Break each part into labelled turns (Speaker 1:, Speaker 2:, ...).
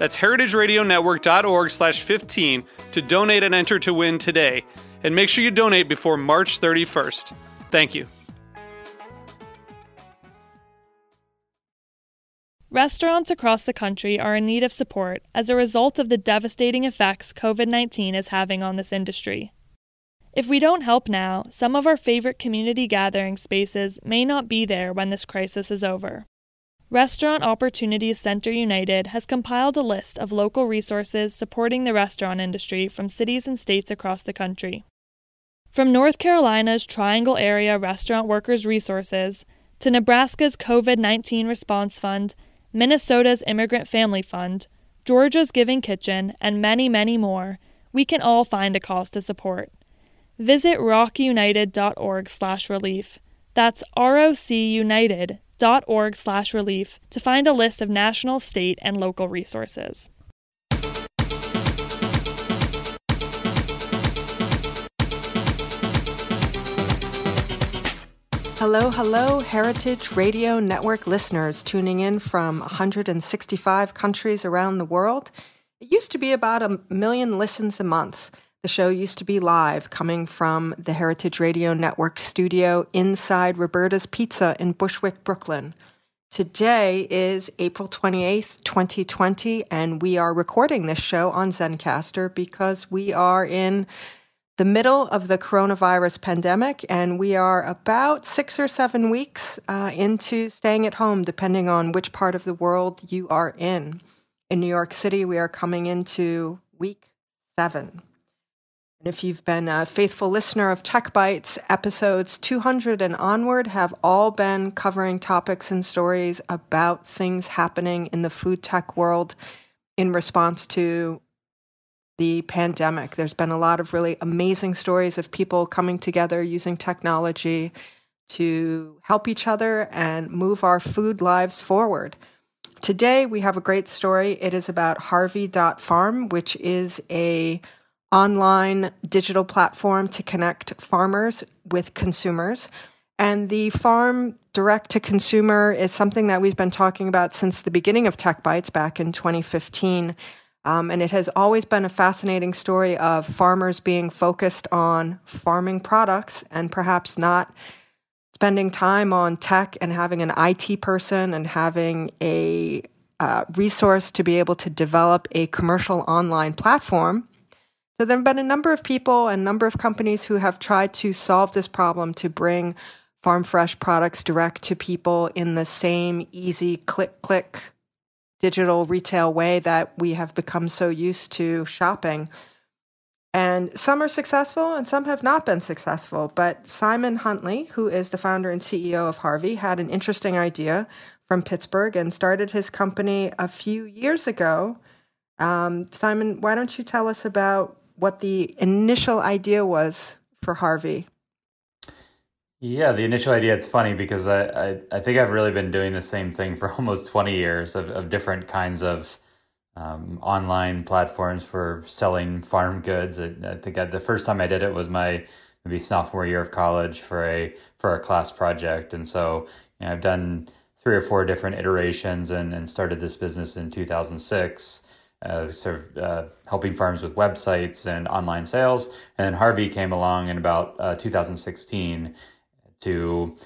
Speaker 1: That's heritageradionetwork.org slash 15 to donate and enter to win today. And make sure you donate before March 31st. Thank you.
Speaker 2: Restaurants across the country are in need of support as a result of the devastating effects COVID 19 is having on this industry. If we don't help now, some of our favorite community gathering spaces may not be there when this crisis is over. Restaurant Opportunities Center United has compiled a list of local resources supporting the restaurant industry from cities and states across the country. From North Carolina's Triangle Area Restaurant Workers Resources to Nebraska's COVID 19 Response Fund, Minnesota's Immigrant Family Fund, Georgia's Giving Kitchen, and many, many more, we can all find a cause to support. Visit rocunited.org/relief. That's R O C United relief to find a list of national, state, and local resources.
Speaker 3: Hello, hello, Heritage Radio Network listeners tuning in from 165 countries around the world. It used to be about a million listens a month. The show used to be live, coming from the Heritage Radio Network studio inside Roberta's Pizza in Bushwick, Brooklyn. Today is April 28th, 2020, and we are recording this show on Zencastr because we are in the middle of the coronavirus pandemic and we are about six or seven weeks uh, into staying at home, depending on which part of the world you are in. In New York City, we are coming into week seven. And if you've been a faithful listener of Tech Bites, episodes 200 and onward have all been covering topics and stories about things happening in the food tech world in response to the pandemic. There's been a lot of really amazing stories of people coming together using technology to help each other and move our food lives forward. Today, we have a great story. It is about Harvie.farm, which is a online digital platform to connect farmers with consumers. And the farm direct to consumer is something that we've been talking about since the beginning of Tech Bites back in 2015. Um, and it has always been a fascinating story of farmers being focused on farming products and perhaps not spending time on tech and having an IT person and having a uh, resource to be able to develop a commercial online platform so there have been a number of people and number of companies who have tried to solve this problem to bring farm fresh products direct to people in the same easy click click digital retail way that we have become so used to shopping. And some are successful and some have not been successful. But Simon Huntley, who is the founder and CEO of Harvie, had an interesting idea from Pittsburgh and started his company a few years ago. Um, Simon, why don't you tell us about what the initial idea was for Harvie.
Speaker 4: Yeah, the initial idea, it's funny because I, I, I think I've really been doing the same thing for almost 20 years of, of different kinds of um, online platforms for selling farm goods. I, I think I, the first time I did it was my maybe sophomore year of college for a for a class project. And so you know, I've done three or four different iterations and, and started this business in 2006 uh, sort of uh, helping farms with websites and online sales. And then Harvie came along in about uh, 2016 to,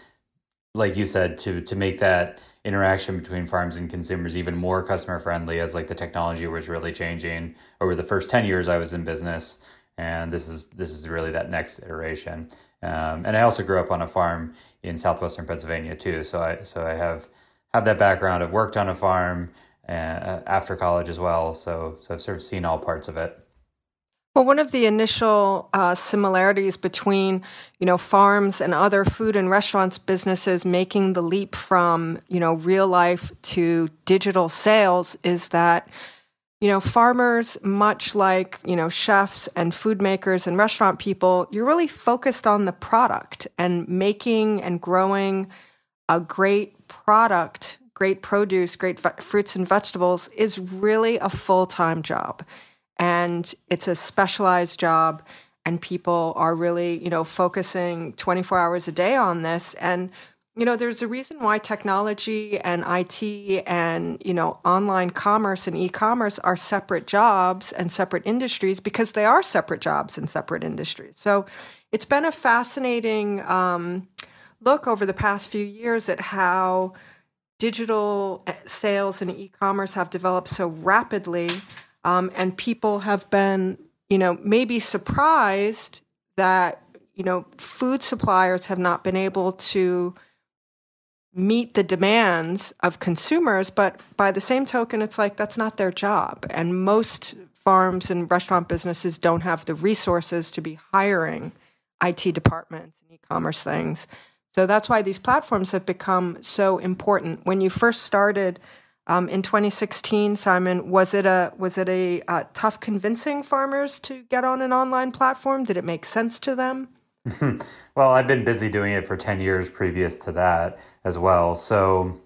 Speaker 4: like you said, to to make that interaction between farms and consumers even more customer friendly as like the technology was really changing over the first 10 years I was in business. and this is this is really that next iteration. Um, and I also grew up on a farm in southwestern Pennsylvania too, so I so I have have that background. I've worked on a farm uh, after college as well, so so I've sort of seen all parts of it.
Speaker 3: Well, one of the initial uh, similarities between, you know, farms and other food and restaurants businesses making the leap from, you know, real life to digital sales is that, you know, farmers, much like, you know, chefs and food makers and restaurant people, you're really focused on the product and making and growing a great product, great produce, great ve- fruits and vegetables is really a full time job. And it's a specialized job and people are really you know focusing 24 hours a day on this. And you know there's a reason why technology and IT and you know online commerce and e-commerce are separate jobs and separate industries because they are separate jobs and separate industries. So it's been a fascinating um, look over the past few years at how digital eh, sales and e-commerce have developed so rapidly um, and people have been, you know, maybe surprised that, you know, food suppliers have not been able to meet the demands of consumers. But by the same token, it's like that's not their job. And most farms and restaurant businesses don't have the resources to be hiring IT departments and e commerce things. So that's why these platforms have become so important. When you first started, um, in 2016, Simon, was it a was it a uh, tough convincing farmers to get on an online platform? Did it make sense to them?
Speaker 4: well, I've been busy doing it for 10 years previous to that as well. So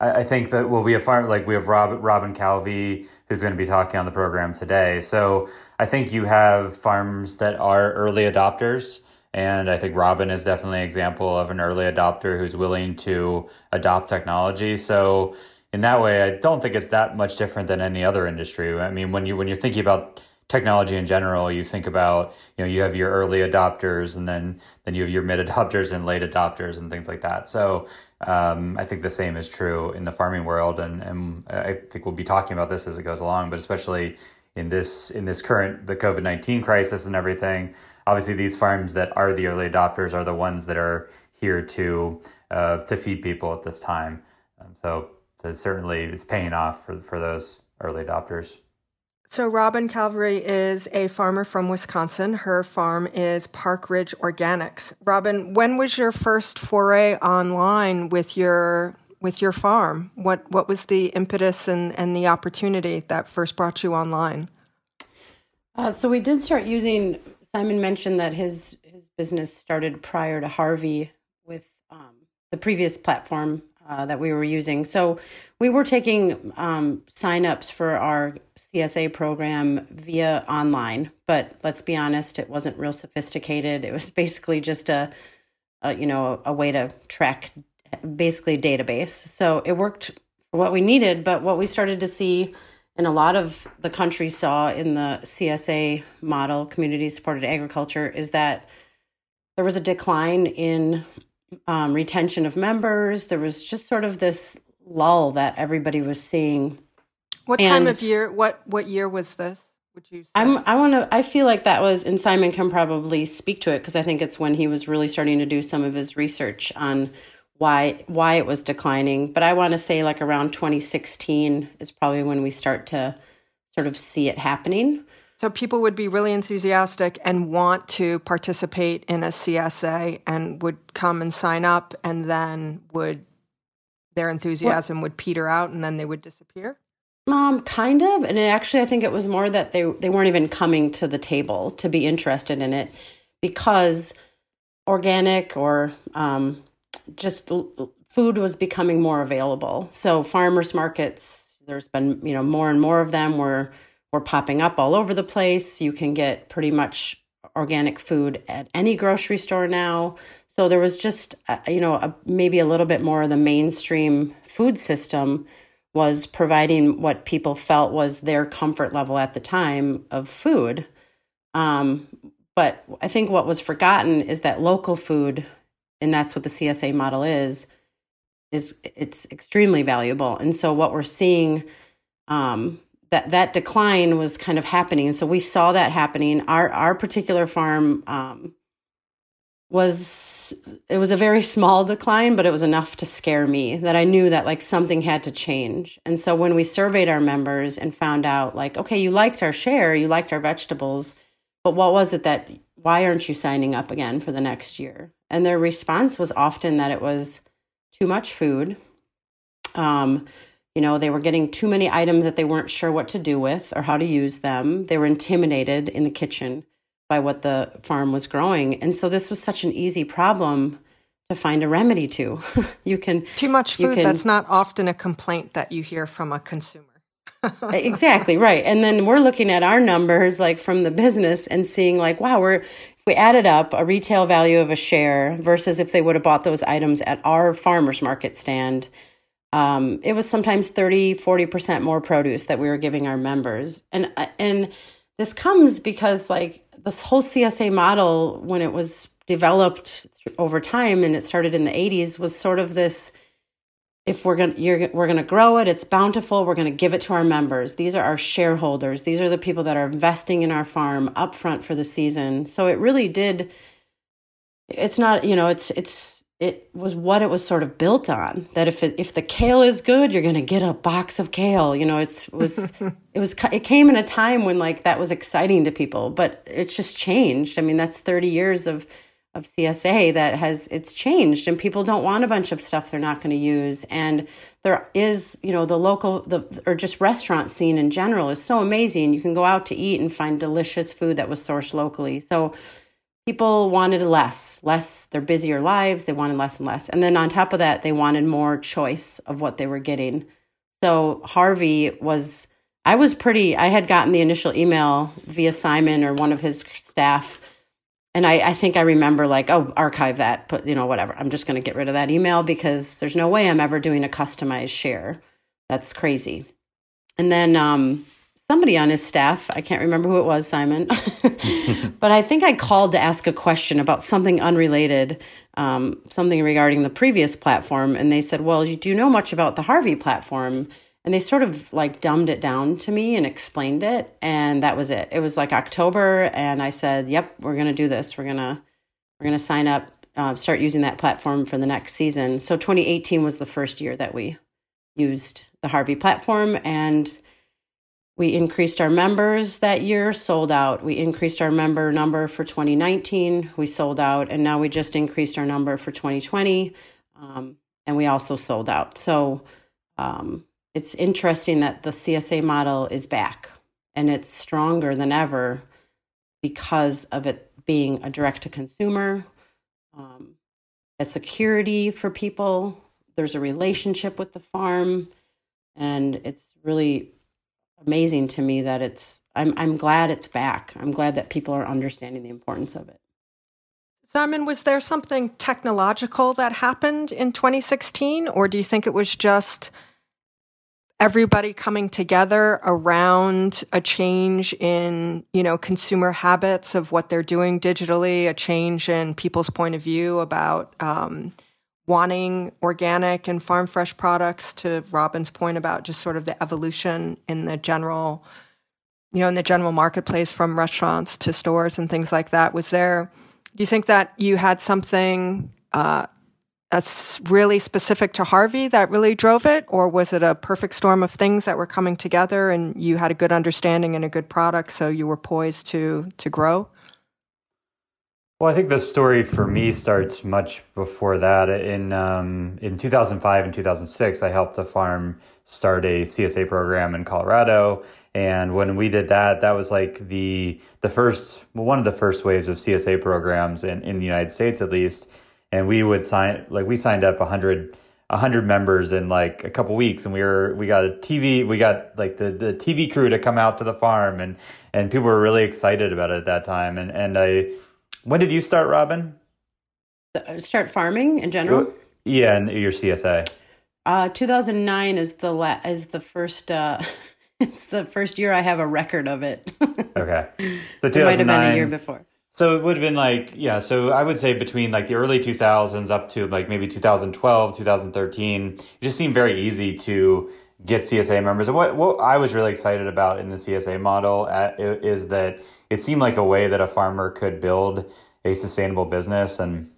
Speaker 4: I, I think that we'll be a farm like we have Rob, Robyn Calvey who's going to be talking on the program today. So I think you have farms that are early adopters. And I think Robyn is definitely an example of an early adopter who's willing to adopt technology. So in that way, I don't think it's that much different than any other industry. I mean, when you when you're thinking about technology in general, you think about you know you have your early adopters and then then you have your mid adopters and late adopters and things like that. So um, I think the same is true in the farming world, and and I think we'll be talking about this as it goes along, but especially in this in this current the COVID nineteen crisis and everything. Obviously, these farms that are the early adopters are the ones that are here to uh, to feed people at this time. Um, so so certainly it's paying off for, for those early adopters.
Speaker 3: So, Robyn Calvey is a farmer from Wisconsin. Her farm is Park Ridge Organics. Robyn, when was your first foray online with your with your farm? What what was the impetus and, and the opportunity that first brought you online?
Speaker 5: Uh, so we did start using. Simon mentioned that his his business started prior to Harvie with um, the previous platform uh, that we were using. So we were taking um, signups for our CSA program via online, but let's be honest, it wasn't real sophisticated. It was basically just a, a you know, a, way to track basically database. So it worked for what we needed, but what we started to see and a lot of the country saw in the CSA model, community supported agriculture, is that there was a decline in um, retention of members. There was just sort of this lull that everybody was seeing.
Speaker 3: What and time of year? What what year was this? Would you? Say?
Speaker 5: I'm. I want to. I feel like that was, and Simon can probably speak to it because I think it's when he was really starting to do some of his research on why why it was declining. But I want to say like around 2016 is probably when we start to sort of see it happening.
Speaker 3: So people would be really enthusiastic and want to participate in a CSA and would come and sign up and then would their enthusiasm would peter out and then they would disappear?
Speaker 5: Um, kind of. And actually I think it was more that they they weren't even coming to the table to be interested in it because organic or um, just food was becoming more available. So farmers markets, there's been, you know, more and more of them were were popping up all over the place. You can get pretty much organic food at any grocery store now. So there was just, uh, you know, a, maybe a little bit more of the mainstream food system was providing what people felt was their comfort level at the time of food. Um, but I think what was forgotten is that local food, and that's what the CSA model is, is it's extremely valuable. And so what we're seeing um, that that decline was kind of happening. So we saw that happening. Our our particular farm um, was it was a very small decline, but it was enough to scare me that I knew that like something had to change. And so when we surveyed our members and found out like, okay, you liked our share, you liked our vegetables, but what was it that why aren't you signing up again for the next year? And their response was often that it was too much food. Um, you know, they were getting too many items that they weren't sure what to do with or how to use them. They were intimidated in the kitchen by what the farm was growing. And so this was such an easy problem to find a remedy to. you can
Speaker 3: too much food can, that's not often a complaint that you hear from a consumer.
Speaker 5: exactly, right. And then we're looking at our numbers like from the business and seeing like wow, we're we added up a retail value of a share versus if they would have bought those items at our farmers market stand, um, it was sometimes 30 40% more produce that we were giving our members. And uh, and this comes because like this whole csa model when it was developed over time and it started in the 80s was sort of this if we're going to we're going to grow it it's bountiful we're going to give it to our members. These are our shareholders. These are the people that are investing in our farm upfront for the season. So it really did it's not you know it's it's it was what it was sort of built on that if it, if the kale is good you're going to get a box of kale. You know it's was it was it came in a time when like that was exciting to people but it's just changed. I mean that's 30 years of of CSA that has it's changed and people don't want a bunch of stuff they're not going to use and there is you know the local the or just restaurant scene in general is so amazing you can go out to eat and find delicious food that was sourced locally so people wanted less, less their busier lives, they wanted less and less. And then on top of that, they wanted more choice of what they were getting. So Harvie was I was pretty I had gotten the initial email via Simon or one of his staff. And I, I think I remember like, oh, archive that, but you know, whatever. I'm just gonna get rid of that email because there's no way I'm ever doing a customized share. That's crazy. And then um somebody on his staff. I can't remember who it was, Simon, but I think I called to ask a question about something unrelated, um, something regarding the previous platform. And they said, Well, you do know much about the Harvie platform? And they sort of like dumbed it down to me and explained it. And that was it. It was like October. And I said, Yep, we're going to do this. We're going to, we're going to sign up, uh, start using that platform for the next season. So 2018 was the first year that we used the Harvie platform. And we increased our members that year, sold out. We increased our member number for 2019, we sold out, and now we just increased our number for 2020, um, and we also sold out. So um, it's interesting that the CSA model is back and it's stronger than ever because of it being a direct to consumer, um, a security for people. There's a relationship with the farm, and it's really amazing to me that it's I'm I'm glad it's back. I'm glad that people are understanding the importance of it.
Speaker 3: Simon, was there something technological that happened in 2016 or do you think it was just everybody coming together around a change in, you know, consumer habits of what they're doing digitally, a change in people's point of view about um, wanting organic and farm fresh products to Robin's point about just sort of the evolution in the general you know in the general marketplace from restaurants to stores and things like that. Was there do you think that you had something uh, that's really specific to Harvie that really drove it or was it a perfect storm of things that were coming together and you had a good understanding and a good product so you were poised to to grow
Speaker 4: well, I think the story for me starts much before that. In um, in 2005 and 2006, I helped a farm start a CSA program in Colorado, and when we did that, that was like the the first one of the first waves of CSA programs in, in the United States, at least. And we would sign like we signed up 100 100 members in like a couple weeks and we were we got a TV we got like the the TV crew to come out to the farm and and people were really excited about it at that time and and I when did you start, Robyn?
Speaker 5: Uh, start farming in general?
Speaker 4: Yeah, and your CSA.
Speaker 5: Uh, 2009 is the la- is the first uh, it's the first year I have a record of it.
Speaker 4: okay,
Speaker 5: so 2009 it might have been a year before.
Speaker 4: So it would have been like yeah. So I would say between like the early 2000s up to like maybe 2012, 2013, it just seemed very easy to get CSA members. And what, what I was really excited about in the CSA model uh, at, is that it seemed like a way that a farmer could build a sustainable business. And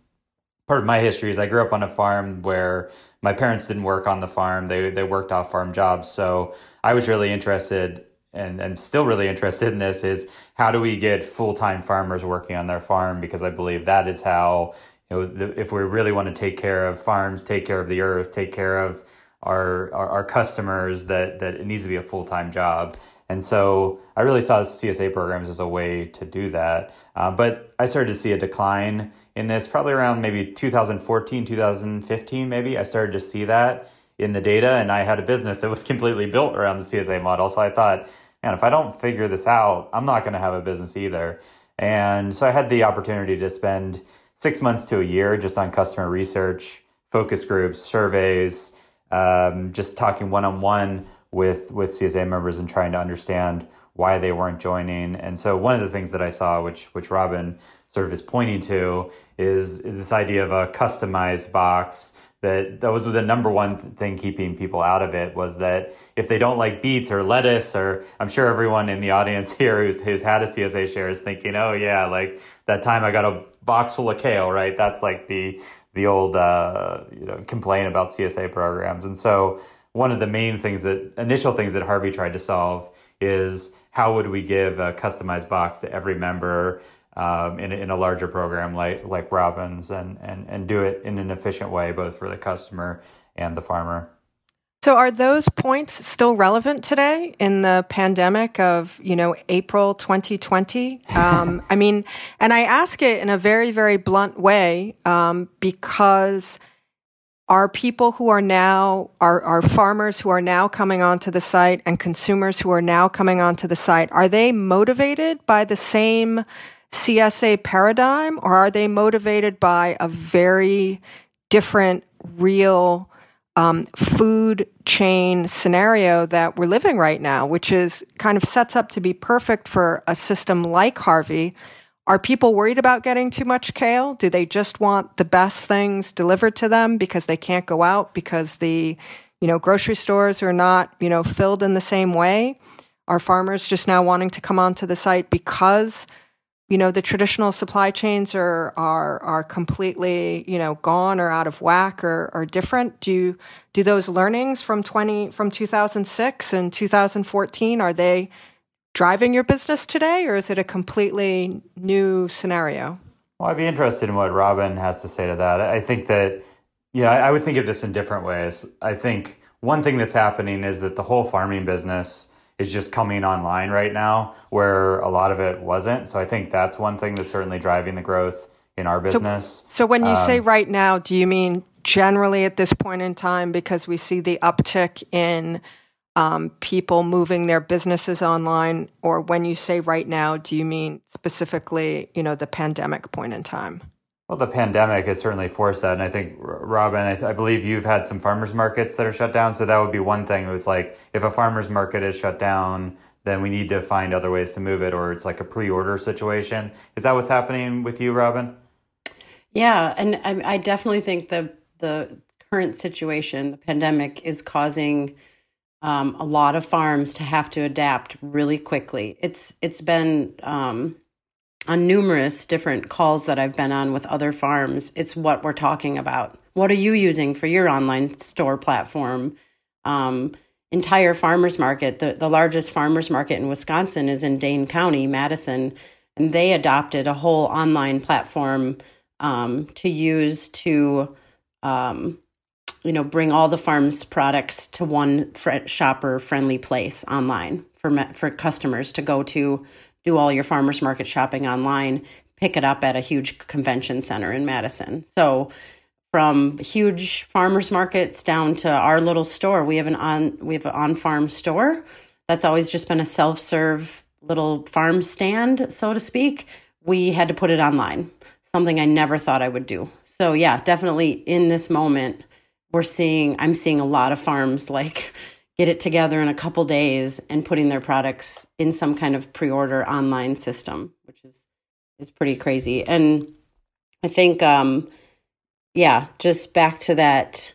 Speaker 4: part of my history is I grew up on a farm where my parents didn't work on the farm; they they worked off farm jobs. So I was really interested. And, and still really interested in this is how do we get full-time farmers working on their farm because I believe that is how you know the, if we really want to take care of farms, take care of the earth, take care of our, our, our customers that that it needs to be a full time job. And so I really saw CSA programs as a way to do that. Uh, but I started to see a decline in this probably around maybe 2014, 2015, maybe. I started to see that in the data, and I had a business that was completely built around the CSA model. So I thought, man, if I don't figure this out, I'm not going to have a business either. And so I had the opportunity to spend six months to a year just on customer research, focus groups, surveys, um, just talking one on one with with CSA members and trying to understand why they weren't joining. And so one of the things that I saw, which which Robyn sort of is pointing to, is is this idea of a customized box. That that was the number one thing keeping people out of it was that if they don't like beets or lettuce or I'm sure everyone in the audience here who's who's had a CSA share is thinking, oh yeah, like that time I got a box full of kale, right? That's like the the old uh, you know complaint about CSA programs. And so one of the main things that initial things that Harvie tried to solve is how would we give a customized box to every member um, in, in a larger program like like Robyn's and, and and do it in an efficient way both for the customer and the farmer.
Speaker 3: So are those points still relevant today in the pandemic of, you know, April 2020? Um, I mean, and I ask it in a very, very blunt way um, because are people who are now, are, are farmers who are now coming onto the site and consumers who are now coming onto the site, are they motivated by the same CSA paradigm or are they motivated by a very different, real, um, food chain scenario that we're living right now, which is kind of sets up to be perfect for a system like Harvie. Are people worried about getting too much kale? Do they just want the best things delivered to them because they can't go out because the, you know, grocery stores are not, you know, filled in the same way? Are farmers just now wanting to come onto the site because you know the traditional supply chains are are are completely you know gone or out of whack or, or different. Do do those learnings from 20 from 2006 and 2014 are they driving your business today or is it a completely new scenario?
Speaker 4: Well i'd be interested in what Robyn has to say to that. I think that yeah i would think of this in different ways. I think one thing that's happening is that the whole farming business is just coming online right now where a lot of it wasn't. So I think that's one thing that's certainly driving the growth in our business.
Speaker 3: So, so when you um, say right now, do you mean generally at this point in time because we see the uptick in um, people moving their businesses online, or when you say right now, do you mean specifically, you know, the pandemic point in time?
Speaker 4: Well, the pandemic has certainly forced that, and I think Robyn, I, th- I, believe you've had some farmers markets that are shut down. So that would be one thing. It was like if a farmers market is shut down, then we need to find other ways to move it, or it's like a pre-order situation. Is that what's happening with you, Robyn?
Speaker 5: Yeah, and I, I definitely think the the current situation, the pandemic, is causing um, a lot of farms to have to adapt really quickly. It's it's been um, on numerous different calls that I've been on with other farms, it's what we're talking about. What are you using for your online store platform? Um, entire farmers market, the, the largest farmers market in Wisconsin is in Dane County, Madison, and they adopted a whole online platform um, to use to, um, you know, bring all the farm's products to one shopper friendly place online for for customers to go to do all your farmers market shopping online, pick it up at a huge convention center in Madison. So from huge farmers markets down to our little store, we have an on we have an on farm store that's always just been a self serve little farm stand, so to speak. We had to put it online, something I never thought I would do. So yeah, definitely in this moment, we're seeing I'm seeing a lot of farms like get it together in a couple days and putting their products in some kind of pre-order online system which is is pretty crazy. And i think um yeah just back to that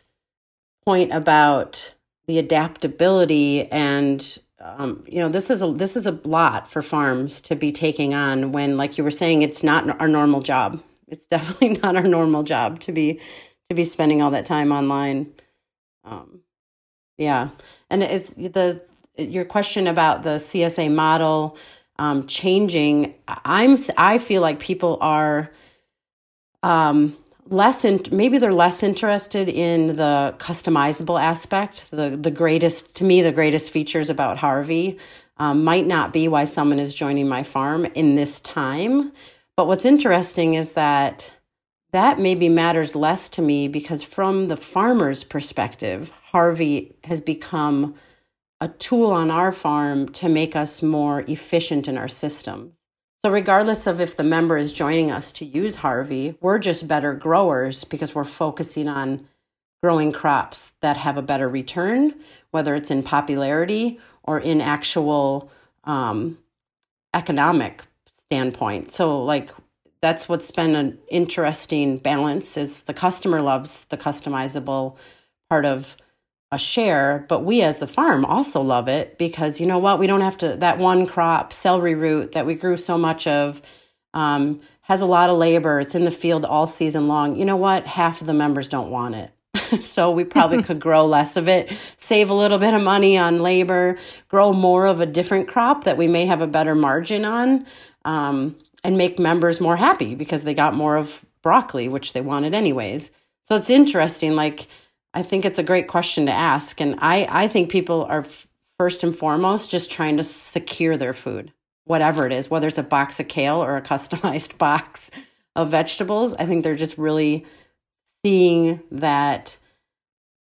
Speaker 5: point about the adaptability and um, you know this is a this is a lot for farms to be taking on when like you were saying it's not our normal job. It's definitely not our normal job to be to be spending all that time online. Um, yeah and it's the your question about the csa model um, changing i'm i feel like people are um, less in, maybe they're less interested in the customizable aspect. The the greatest to me the greatest features about Harvie um, might not be why someone is joining my farm in this time. But what's interesting is that that maybe matters less to me because from the farmer's perspective Harvie has become a tool on our farm to make us more efficient in our systems so, regardless of if the member is joining us to use Harvie, we're just better growers because we're focusing on growing crops that have a better return, whether it's in popularity or in actual um, economic standpoint. So, like, that's what's been an interesting balance is the customer loves the customizable part of a share, but we as the farm also love it because you know what? We don't have to, that one crop, celery root that we grew so much of, um, has a lot of labor. It's in the field all season long. You know what? Half of the members don't want it. so we probably could grow less of it, save a little bit of money on labor, grow more of a different crop that we may have a better margin on, um, and make members more happy because they got more of broccoli, which they wanted anyways. So it's interesting. Like, I think it's a great question to ask. And I, I think people are first and foremost just trying to secure their food, whatever it is, whether it's a box of kale or a customized box of vegetables. I think they're just really seeing that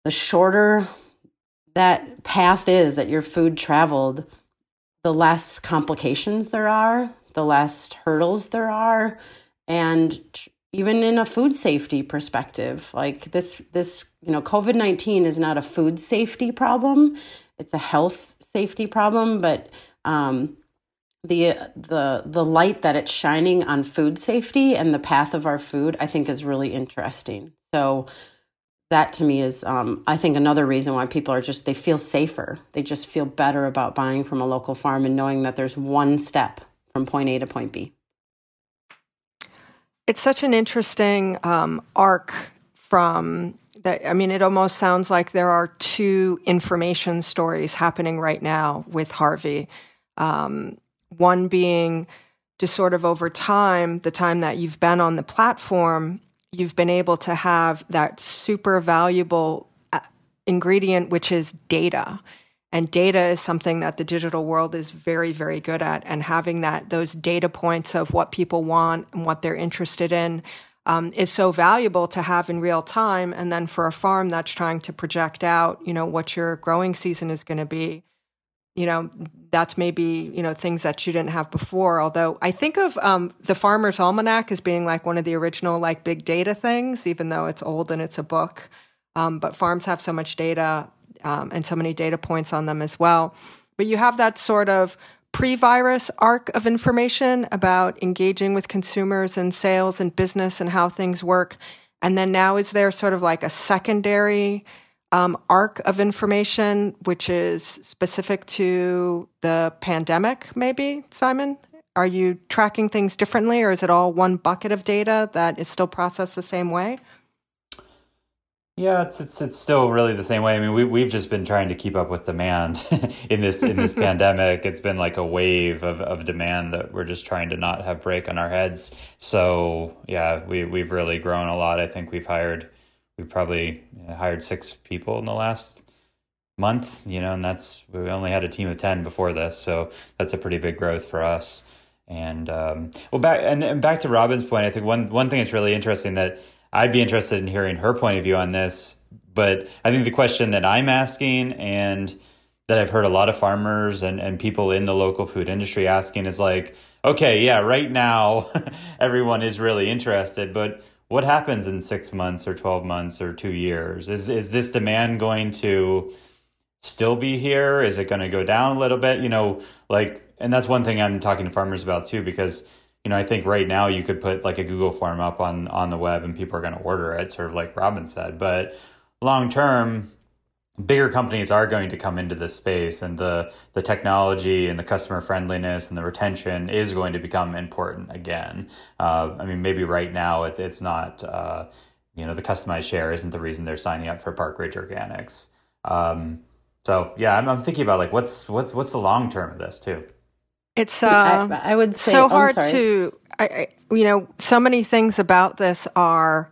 Speaker 5: the shorter that path is that your food traveled, the less complications there are, the less hurdles there are. And even in a food safety perspective like this this you know covid-19 is not a food safety problem. It's a health safety problem but um, the the the light that it's shining on food safety and the path of our food i think is really interesting. So that to me is um, i think another reason why people are just they feel safer. They just feel better about buying from a local farm and knowing that there's one step from point a to point b
Speaker 3: it's such an interesting um, arc from that. I mean, it almost sounds like there are two information stories happening right now with Harvie. Um, one being just sort of over time, the time that you've been on the platform, you've been able to have that super valuable uh, ingredient, which is data and data is something that the digital world is very very good at and having that those data points of what people want and what they're interested in um, is so valuable to have in real time. And then for a farm that's trying to project out you know what your growing season is going to be you know that's maybe you know things that you didn't have before. Although i think of um, the farmer's almanac as being like one of the original like big data things even though it's old and it's a book. Um, but farms have so much data um, and so many data points on them as well. But you have that sort of pre virus arc of information about engaging with consumers and sales and business and how things work. And then now is there sort of like a secondary um, arc of information, which is specific to the pandemic, maybe, Simon? Are you tracking things differently, or is it all one bucket of data that is still processed the same way?
Speaker 4: Yeah, it's, it's it's still really the same way. I mean, we we've just been trying to keep up with demand in this in this pandemic. It's been like a wave of, of demand that we're just trying to not have break on our heads. So yeah, we we've really grown a lot. I think we've hired we probably hired six people in the last month. You know, and that's we only had a team of ten before this, so that's a pretty big growth for us. And um, well, back and, and back to Robyn's point, I think one one thing that's really interesting that I'd be interested in hearing her point of view on this. But I think the question that I'm asking and that I've heard a lot of farmers and, and people in the local food industry asking is like, okay, yeah, right now everyone is really interested, but what happens in six months or 12 months or two years? Is, is this demand going to still be here? Is it going to go down a little bit? You know, like, and that's one thing I'm talking to farmers about too, because you know, I think right now you could put like a Google form up on on the web and people are going to order it, sort of like Robyn said. But long term, bigger companies are going to come into this space and the the technology and the customer friendliness and the retention is going to become important again. Uh, i mean maybe right now it, it's not uh, you know the customized share isn't the reason they're signing up for park ridge organics. Um, so yeah I'm, I'm thinking about like what's what's what's the long term of this too
Speaker 3: it's uh,
Speaker 5: I, I would say
Speaker 3: so
Speaker 5: oh,
Speaker 3: hard to I, I, you know so many things about this are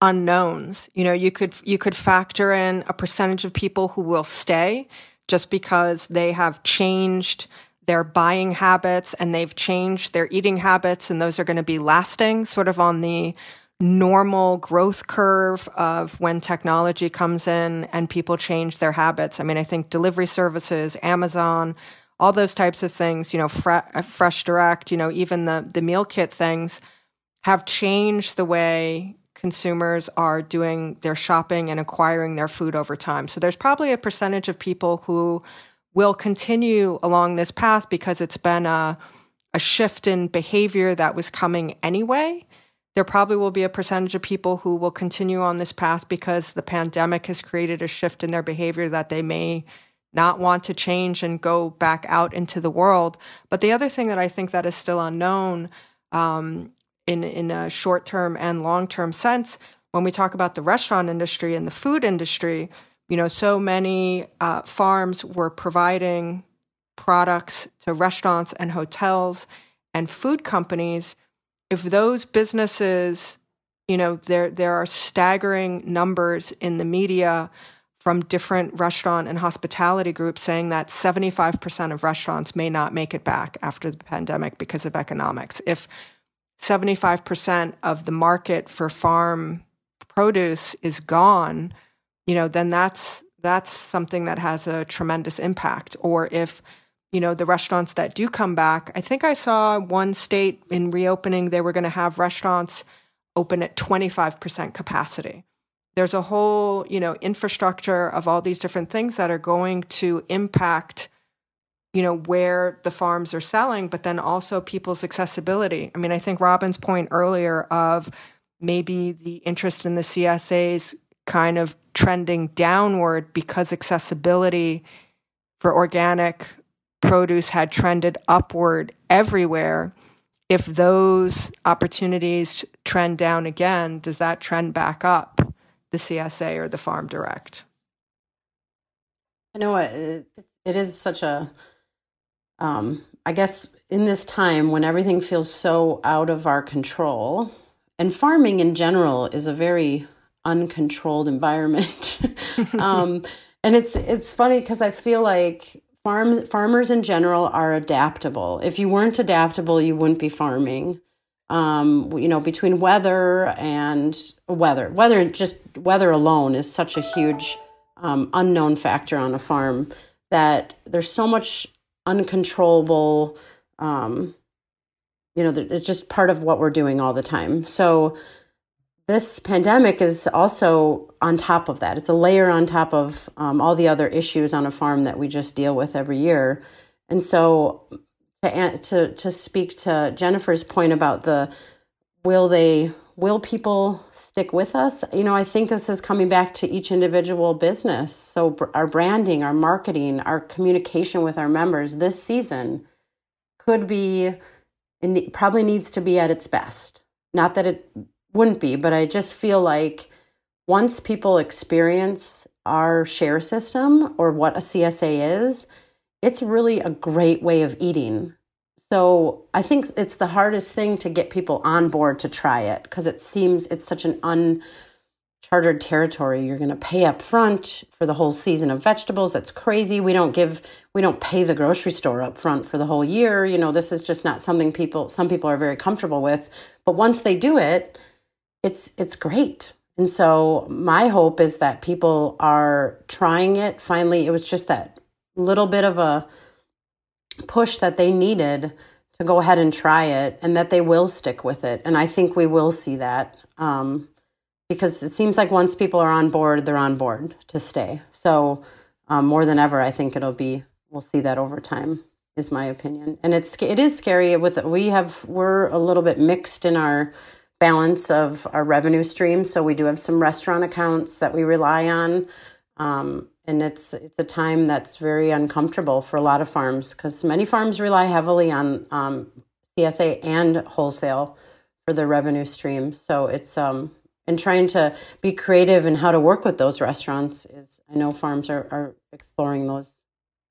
Speaker 3: unknowns. You know, you could you could factor in a percentage of people who will stay just because they have changed their buying habits and they've changed their eating habits and those are going to be lasting sort of on the normal growth curve of when technology comes in and people change their habits. I mean, I think delivery services, Amazon, all those types of things, you know, Fre- uh, Fresh Direct, you know, even the the meal kit things have changed the way consumers are doing their shopping and acquiring their food over time. So there's probably a percentage of people who will continue along this path because it's been a, a shift in behavior that was coming anyway. There probably will be a percentage of people who will continue on this path because the pandemic has created a shift in their behavior that they may not want to change and go back out into the world. But the other thing that I think that is still unknown um, in in a short term and long term sense when we talk about the restaurant industry and the food industry you know so many uh, farms were providing products to restaurants and hotels and food companies if those businesses you know there there are staggering numbers in the media from different restaurant and hospitality groups saying that 75% of restaurants may not make it back after the pandemic because of economics if 75% of the market for farm produce is gone, you know, then that's that's something that has a tremendous impact. Or if, you know, the restaurants that do come back, I think I saw one state in reopening they were going to have restaurants open at 25% capacity. There's a whole, you know, infrastructure of all these different things that are going to impact you know where the farms are selling but then also people's accessibility. I mean i think Robyn's point earlier of maybe the interest in the csas kind of trending downward because accessibility for organic produce had trended upward everywhere. If those opportunities trend down again does that trend back up the csa or the farm direct
Speaker 5: i know it, it is such a um, I guess in this time when everything feels so out of our control, and farming in general is a very uncontrolled environment. um, and it's it's funny because I feel like farm farmers in general are adaptable. If you weren't adaptable, you wouldn't be farming. Um, you know, between weather and weather, weather just weather alone is such a huge um, unknown factor on a farm that there's so much uncontrollable um you know it's just part of what we're doing all the time. So this pandemic is also on top of that. It's a layer on top of um, all the other issues on a farm that we just deal with every year. And so to to to speak to jennifer's point about the will they will people stick with us? You know, I think this is coming back to each individual business. So, our branding, our marketing, our communication with our members this season could be, it probably needs to be at its best. Not that it wouldn't be, but I just feel like once people experience our share system or what a CSA is, it's really a great way of eating so I think it's the hardest thing to get people on board to try it because it seems it's such an uncharted territory. You're going to pay up front for the whole season of vegetables. That's crazy. We don't give we don't pay the grocery store up front for the whole year. You know, this is just not something people some people are very comfortable with. But once they do it, it's it's great. And so my hope is that people are trying it. Finally, it was just that little bit of a push that they needed to go ahead and try it and that they will stick with it. And I think we will see that um, because it seems like once people are on board, they're on board to stay. So um, more than ever, I think it'll be, we'll see that over time is my opinion. And it's, it is scary with, we have, we're a little bit mixed in our balance of our revenue streams. So we do have some restaurant accounts that we rely on. Um, and it's it's a time that's very uncomfortable for a lot of farms because many farms rely heavily on um, CSA and wholesale for their revenue stream. So it's um and trying to be creative in how to work with those restaurants is I know farms are, are exploring those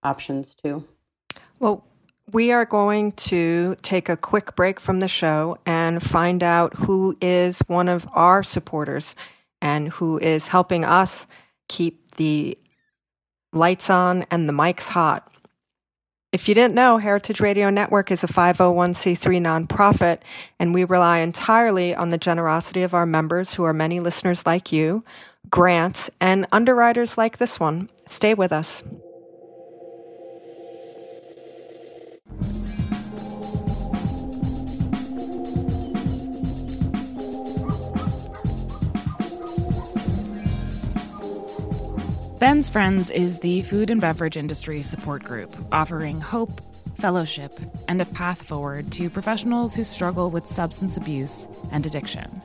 Speaker 5: options too.
Speaker 3: Well, we are going to take a quick break from the show and find out who is one of our supporters and who is helping us keep the lights on and the mics hot. If you didn't know, Heritage Radio Network is a 501c3 nonprofit, and we rely entirely on the generosity of our members, who are many listeners like you, grants, and underwriters like this one. Stay with us.
Speaker 6: Ben's Friends is the food and beverage industry support group offering hope, fellowship, and a path forward to professionals who struggle with substance abuse and addiction.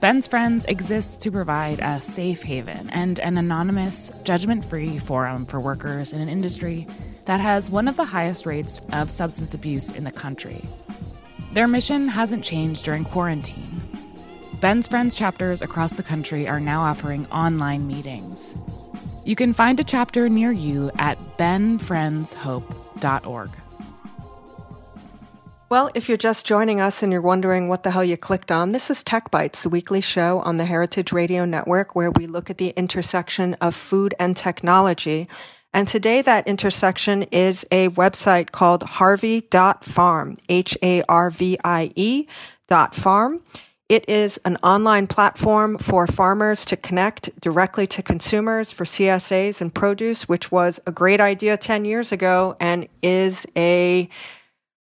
Speaker 6: Ben's Friends exists to provide a safe haven and an anonymous, judgment free forum for workers in an industry that has one of the highest rates of substance abuse in the country. Their mission hasn't changed during quarantine. Ben's Friends chapters across the country are now offering online meetings. You can find a chapter near you at benfriendshope.org.
Speaker 3: Well, if you're just joining us and you're wondering what the hell you clicked on, this is Tech Bites, the weekly show on the Heritage Radio Network where we look at the intersection of food and technology. And today that intersection is a website called harvie.farm, H A R V I E dot farm. It is an online platform for farmers to connect directly to consumers for CSAs and produce, which was a great idea 10 years ago and is a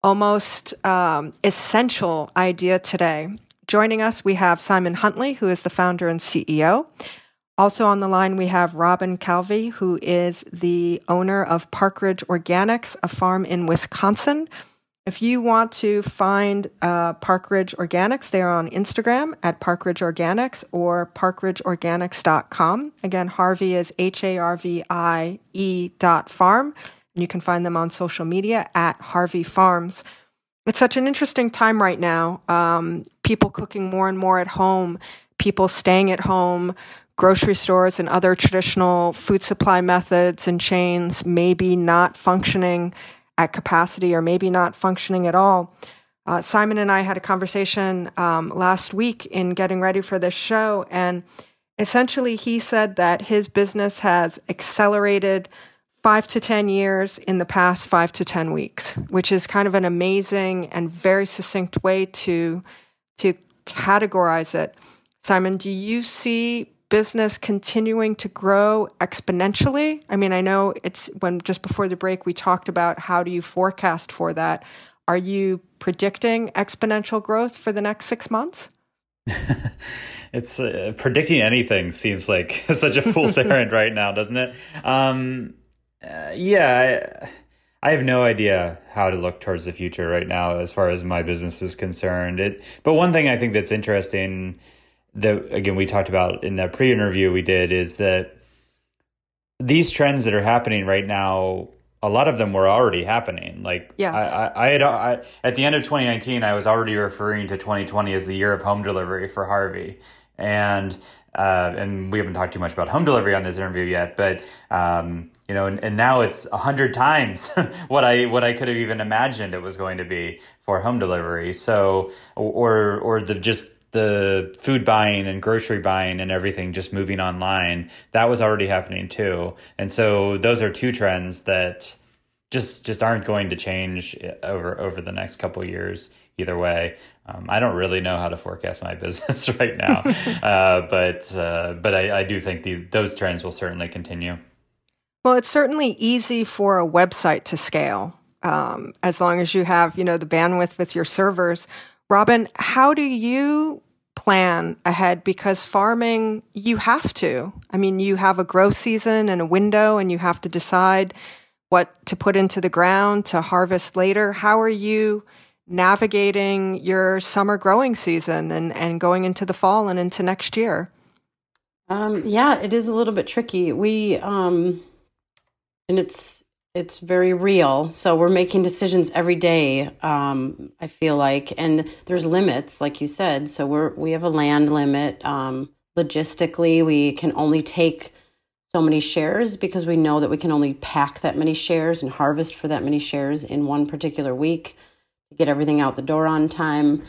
Speaker 3: almost um, essential idea today. Joining us, we have Simon Huntley, who is the founder and CEO. Also on the line, we have Robyn Calvey, who is the owner of Park Ridge Organics, a farm in Wisconsin. If you want to find uh, Park Ridge Organics, they are on Instagram at Parkridge Organics or parkridgeorganics.com. Again, Harvie is H A R V I E dot farm. And you can find them on social media at Harvie Farms. It's such an interesting time right now. Um, people cooking more and more at home, people staying at home, grocery stores and other traditional food supply methods and chains maybe not functioning at capacity or maybe not functioning at all. Uh, Simon and I had a conversation um, last week in getting ready for this show, and essentially he said that his business has accelerated five to 10 years in the past five to 10 weeks, which is kind of an amazing and very succinct way to, to categorize it. Simon, do you see business continuing to grow exponentially? I mean, I know it's when just before the break we talked about how do you forecast for that. Are you predicting exponential growth for the next six months?
Speaker 4: it's uh, predicting anything seems like such a fool's errand right now, doesn't it? Um, uh, yeah, I, I, have no idea how to look towards the future right now as far as my business is concerned. It, but one thing I think that's interesting that again we talked about in that pre-interview we did is that these trends that are happening right now a lot of them were already happening. Like
Speaker 3: yes.
Speaker 4: I, I, I had I, at the end of 2019 i was already referring to 2020 as the year of home delivery for Harvie. And uh, and we haven't talked too much about home delivery on this interview yet but um, you know and, and now it's a hundred times what i what i could have even imagined it was going to be for home delivery. So or or the just the food buying and grocery buying and everything just moving online, that was already happening too. And so those are two trends that just just aren't going to change over over the next couple years either way. Um, I don't really know how to forecast my business right now, uh, but uh, but I, I, do think the, those trends will certainly continue.
Speaker 3: Well, it's certainly easy for a website to scale um, as long as you have you know the bandwidth with your servers. Robyn, how do you plan ahead because farming, you have to. I mean, you have a growth season and a window, and you have to decide what to put into the ground to harvest later. How are you navigating your summer growing season and, and going into the fall and into next year?
Speaker 5: Um, yeah, it is a little bit tricky. We um, and it's it's very real. So we're making decisions every day. Um, I feel like, and there's limits, like you said. So we're we have a land limit. Um, logistically, we can only take so many shares because we know that we can only pack that many shares and harvest for that many shares in one particular week to get everything out the door on time.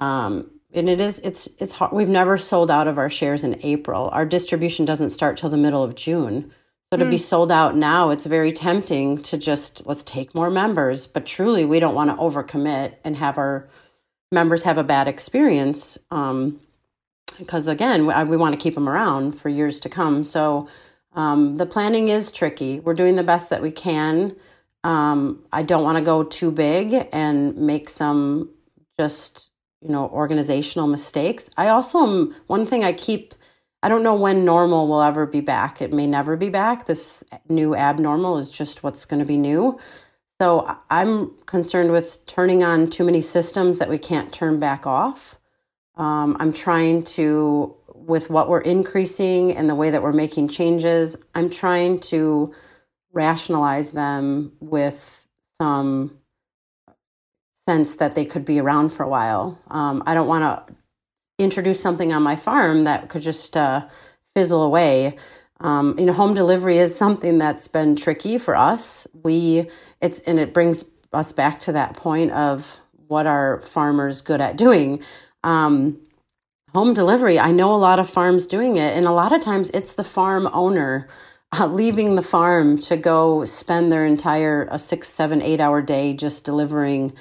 Speaker 5: Um, and it is it's it's hard. We've never sold out of our shares in April. Our distribution doesn't start till the middle of June. So to mm. be hmm. sold out now, it's very tempting to just let's take more members, but truly we don't want to overcommit and have our members have a bad experience. Um, because again, we, we want to keep them around for years to come. So um, the planning is tricky. We're doing the best that we can. Um, I don't want to go too big and make some just you know organizational mistakes. I also am one thing I keep I don't know when normal will ever be back. It may never be back. This new abnormal is just what's going to be new. So I'm concerned with turning on too many systems that we can't turn back off. Um, I'm trying to, with what we're increasing and the way that we're making changes, I'm trying to rationalize them with some sense that they could be around for a while. Um, I don't want to introduce something on my farm that could just uh, fizzle away. Um, you know, home delivery is something that's been tricky for us. We it's and it brings us back to that point of what are farmers good at doing. Um, home delivery. I know a lot of farms doing it, and a lot of times it's the farm owner. Uh, leaving the farm to go spend their entire a six, seven, eight hour day just delivering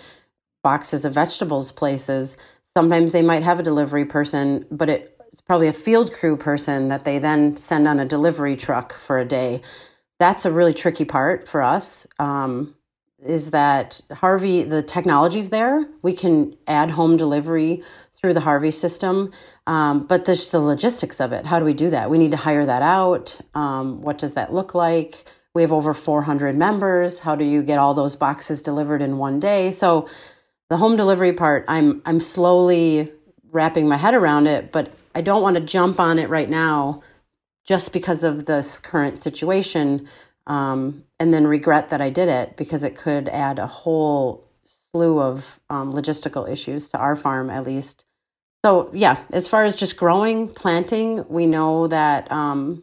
Speaker 5: boxes of vegetables places sometimes they might have a delivery person, but it, it's probably a field crew person that they then send on a delivery truck for a day. That's a really tricky part for us. Um, is that Harvie, the technology's there. We can add home delivery through the Harvie system, um, but there's the logistics of it. How do we do that? We need to hire that out. Um, what does that look like? We have over 400 members. How do you get all those boxes delivered in one day? So the home delivery part, I'm I'm slowly wrapping my head around it, but I don't want to jump on it right now just because of this current situation um, and then regret that I did it because it could add a whole slew of um, logistical issues to our farm, at least. So, yeah, as far as just growing, planting, we know that um,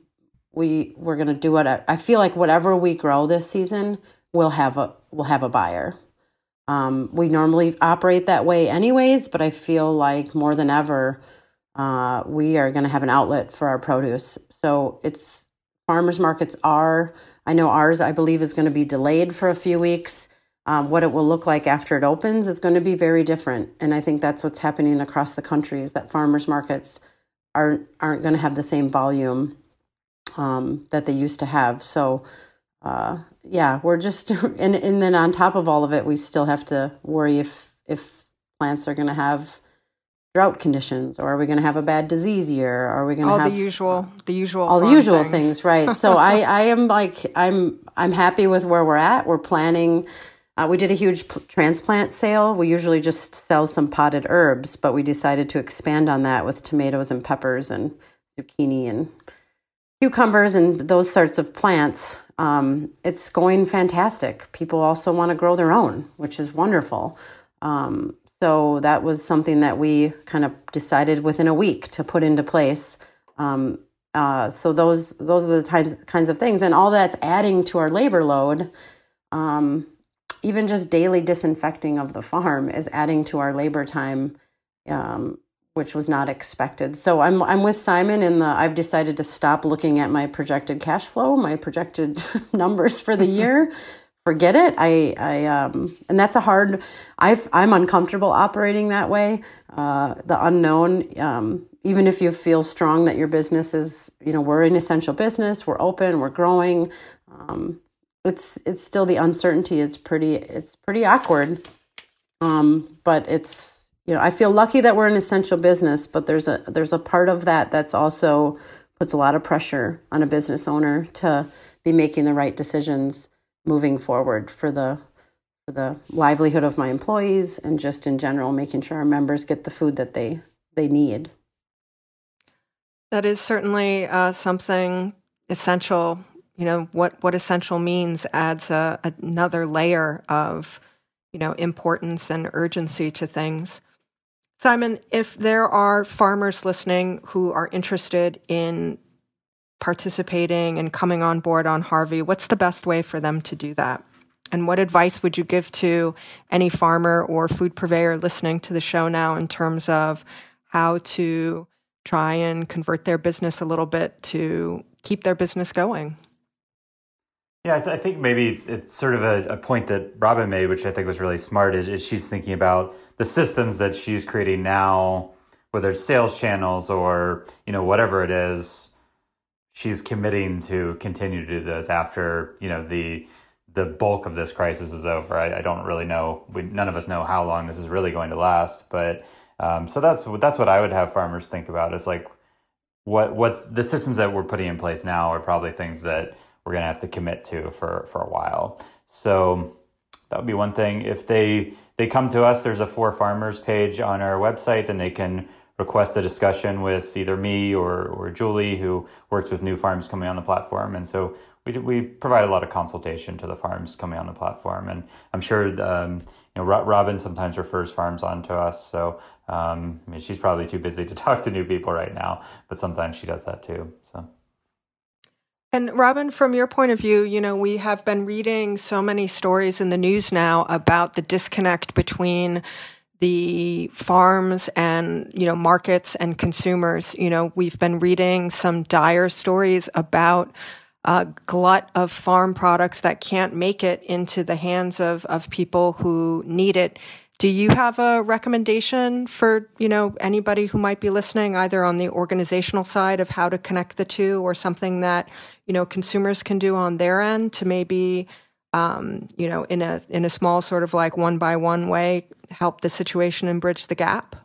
Speaker 5: we we're going to do what I, I feel like whatever we grow this season, we'll have a we'll have a buyer. Um, we normally operate that way, anyways, but I feel like more than ever, uh, we are going to have an outlet for our produce. So it's farmers markets are, I know ours, I believe, is going to be delayed for a few weeks. Um, what it will look like after it opens is going to be very different. And I think that's what's happening across the country is that farmers markets aren't, aren't going to have the same volume um, that they used to have. So, uh, yeah, we're just and and then on top of all of it, we still have to worry if if plants are going to have drought conditions or are we going to have a bad disease year? Are we going to
Speaker 3: all
Speaker 5: have
Speaker 3: the usual the usual
Speaker 5: all the usual
Speaker 3: things,
Speaker 5: things right. So i i am like i'm i'm happy with where we're at. We're planning uh, we did a huge p- transplant sale. We usually just sell some potted herbs but we decided to expand on that with tomatoes and peppers and zucchini and cucumbers and those sorts of plants um, it's going fantastic. People also want to grow their own, which is wonderful. Um, so that was something that we kind of decided within a week to put into place. Um, uh, so those those are the kinds kinds of things, and all that's adding to our labor load. Um, even just daily disinfecting of the farm is adding to our labor time um, which was not expected. So I'm I'm with Simon in the I've decided to stop looking at my projected cash flow, my projected numbers for the year. Forget it. I I um and that's a hard I I'm uncomfortable operating that way. Uh the unknown um even if you feel strong that your business is, you know, we're an essential business, we're open, we're growing, um it's it's still the uncertainty is pretty it's pretty awkward. Um but it's you know, I feel lucky that we're an essential business, but there's a there's a part of that that's also puts a lot of pressure on a business owner to be making the right decisions moving forward for the for the livelihood of my employees and just in general making sure our members get the food that they they need.
Speaker 3: That is certainly uh, something essential. You know what what essential means adds a, another layer of you know importance and urgency to things. Simon, if there are farmers listening who are interested in participating and coming on board on Harvie, what's the best way for them to do that? And what advice would you give to any farmer or food purveyor listening to the show now in terms of how to try and convert their business a little bit to keep their business going?
Speaker 4: Yeah, I, th- I, think maybe it's it's sort of a, a, point that Robyn made, which I think was really smart. Is, is she's thinking about the systems that she's creating now, whether it's sales channels or you know whatever it is. She's committing to continue to do this after you know the the bulk of this crisis is over. I, I don't really know. We, none of us know how long this is really going to last, but um, so that's that's what I would have farmers think about. Is like what what the systems that we're putting in place now are probably things that we're going to have to commit to for for a while. So that would be one thing. If they they come to us, there's a for farmers page on our website, and they can request a discussion with either me or or Julie, who works with new farms coming on the platform. And so we we provide a lot of consultation to the farms coming on the platform, and I'm sure um, you know Robyn sometimes refers farms on to us. So um, I mean, she's probably too busy to talk to new people right now, but sometimes she does that too. So.
Speaker 3: And Robyn, from your point of view, you know, we have been reading so many stories in the news now about the disconnect between the farms and, you know, markets and consumers. You know, we've been reading some dire stories about a glut of farm products that can't make it into the hands of, of people who need it do you have a recommendation for, you know, anybody who might be listening, either on the organizational side of how to connect the two or something that, you know, consumers can do on their end to maybe um, you know, in a in a small sort of like one by one way, help the situation and bridge the gap?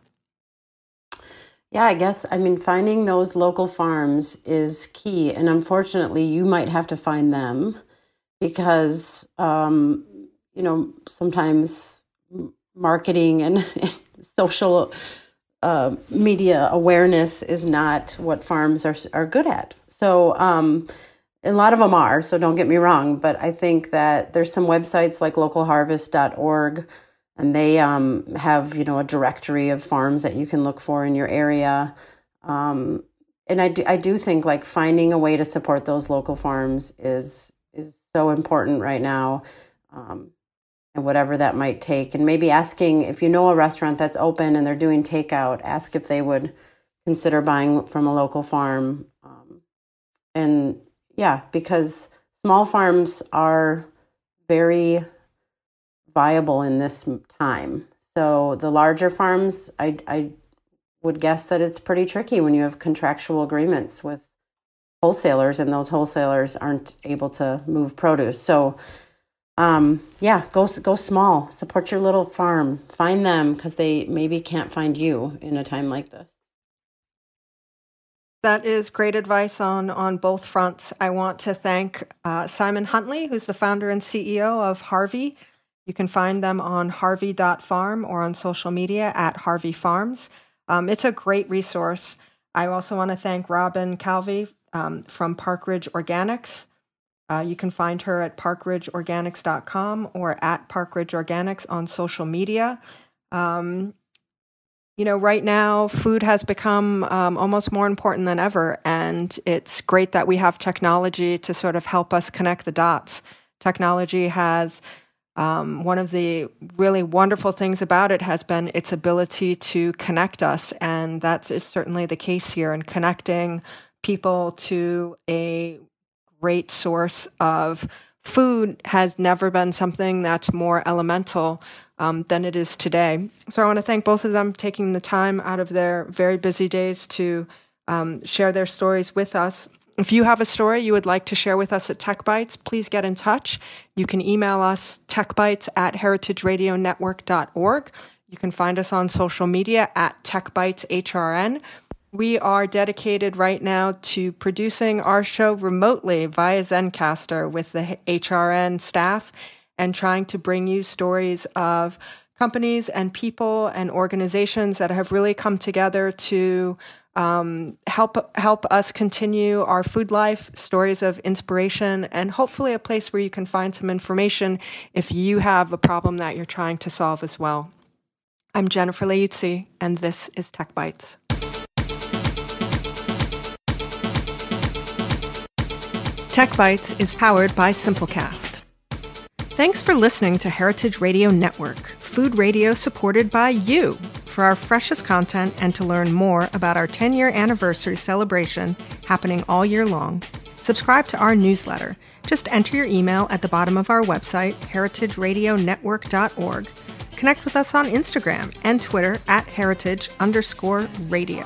Speaker 5: Yeah, I guess I mean finding those local farms is key, and unfortunately, you might have to find them because um, you know sometimes marketing and social uh, media awareness is not what farms are are good at. So um, a lot of them are. So don't get me wrong, but I think that there's some websites like localharvest.org, and they um, have you know a directory of farms that you can look for in your area. Um, and I do, I do think like finding a way to support those local farms is is so important right now. Um, and whatever that might take. And maybe asking if you know a restaurant that's open and they're doing takeout, ask if they would consider buying from a local farm. Um, and yeah, because small farms are very viable in this time. So the larger farms, I, I would guess that it's pretty tricky when you have contractual agreements with wholesalers and those wholesalers aren't able to move produce. So um, yeah, go go small. Support your little farm. Find them because they maybe can't find you in a time like this.
Speaker 3: That is great advice on on both fronts. I want to thank uh, Simon Huntley, who's the founder and CEO of Harvie. You can find them on harvie.farm or on social media at Harvie Farms. Um, it's a great resource. I also want to thank Robyn Calvey um, from Park Ridge Organics. Uh, you can find her at parkridgeorganics.com or at parkridgeorganics on social media. Um, you know, right now, food has become um, almost more important than ever, and it's great that we have technology to sort of help us connect the dots. Technology has um, one of the really wonderful things about it has been its ability to connect us, and that is certainly the case here. in connecting people to a great source of food has never been something that's more elemental um, than it is today. So I want to thank both of them taking the time out of their very busy days to um, share their stories with us. If you have a story you would like to share with us at Tech Bites, please get in touch. You can email us techbites at heritageradionetwork.org. You can find us on social media at TechBitesHRN. We are dedicated right now to producing our show remotely via Zencastr with the HRN staff and trying to bring you stories of companies and people and organizations that have really come together to um, help help us continue our food life, stories of inspiration, and hopefully a place where you can find some information if you have a problem that you're trying to solve as well. I'm Jennifer Leuzzi, and this is Tech Bites. Tech Bites is powered by Simplecast. Thanks for listening to Heritage Radio Network, food radio supported by you. For our freshest content and to learn more about our 10 year anniversary celebration happening all year long, subscribe to our newsletter. Just enter your email at the bottom of our website, heritageradionetwork.org. Connect with us on Instagram and Twitter at heritage underscore radio.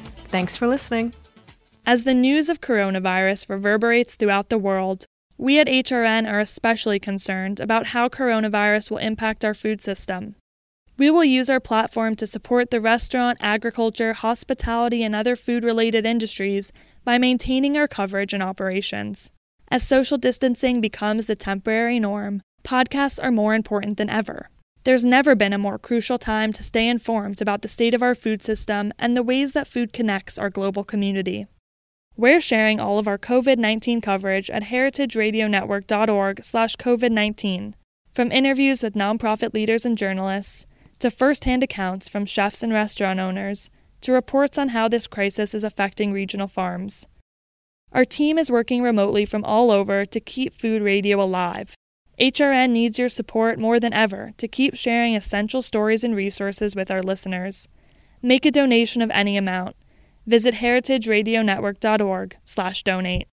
Speaker 3: Thanks for listening.
Speaker 2: As the news of coronavirus reverberates throughout the world, we at HRN are especially concerned about how coronavirus will impact our food system. We will use our platform to support the restaurant, agriculture, hospitality, and other food related industries by maintaining our coverage and operations. As social distancing becomes the temporary norm, podcasts are more important than ever. There's never been a more crucial time to stay informed about the state of our food system and the ways that food connects our global community. We're sharing all of our COVID-19 coverage at heritageradionetwork.org/covid19, from interviews with nonprofit leaders and journalists to first-hand accounts from chefs and restaurant owners to reports on how this crisis is affecting regional farms. Our team is working remotely from all over to keep food radio alive. HRN needs your support more than ever to keep sharing essential stories and resources with our listeners. Make a donation of any amount Visit heritageradionetwork.org/donate.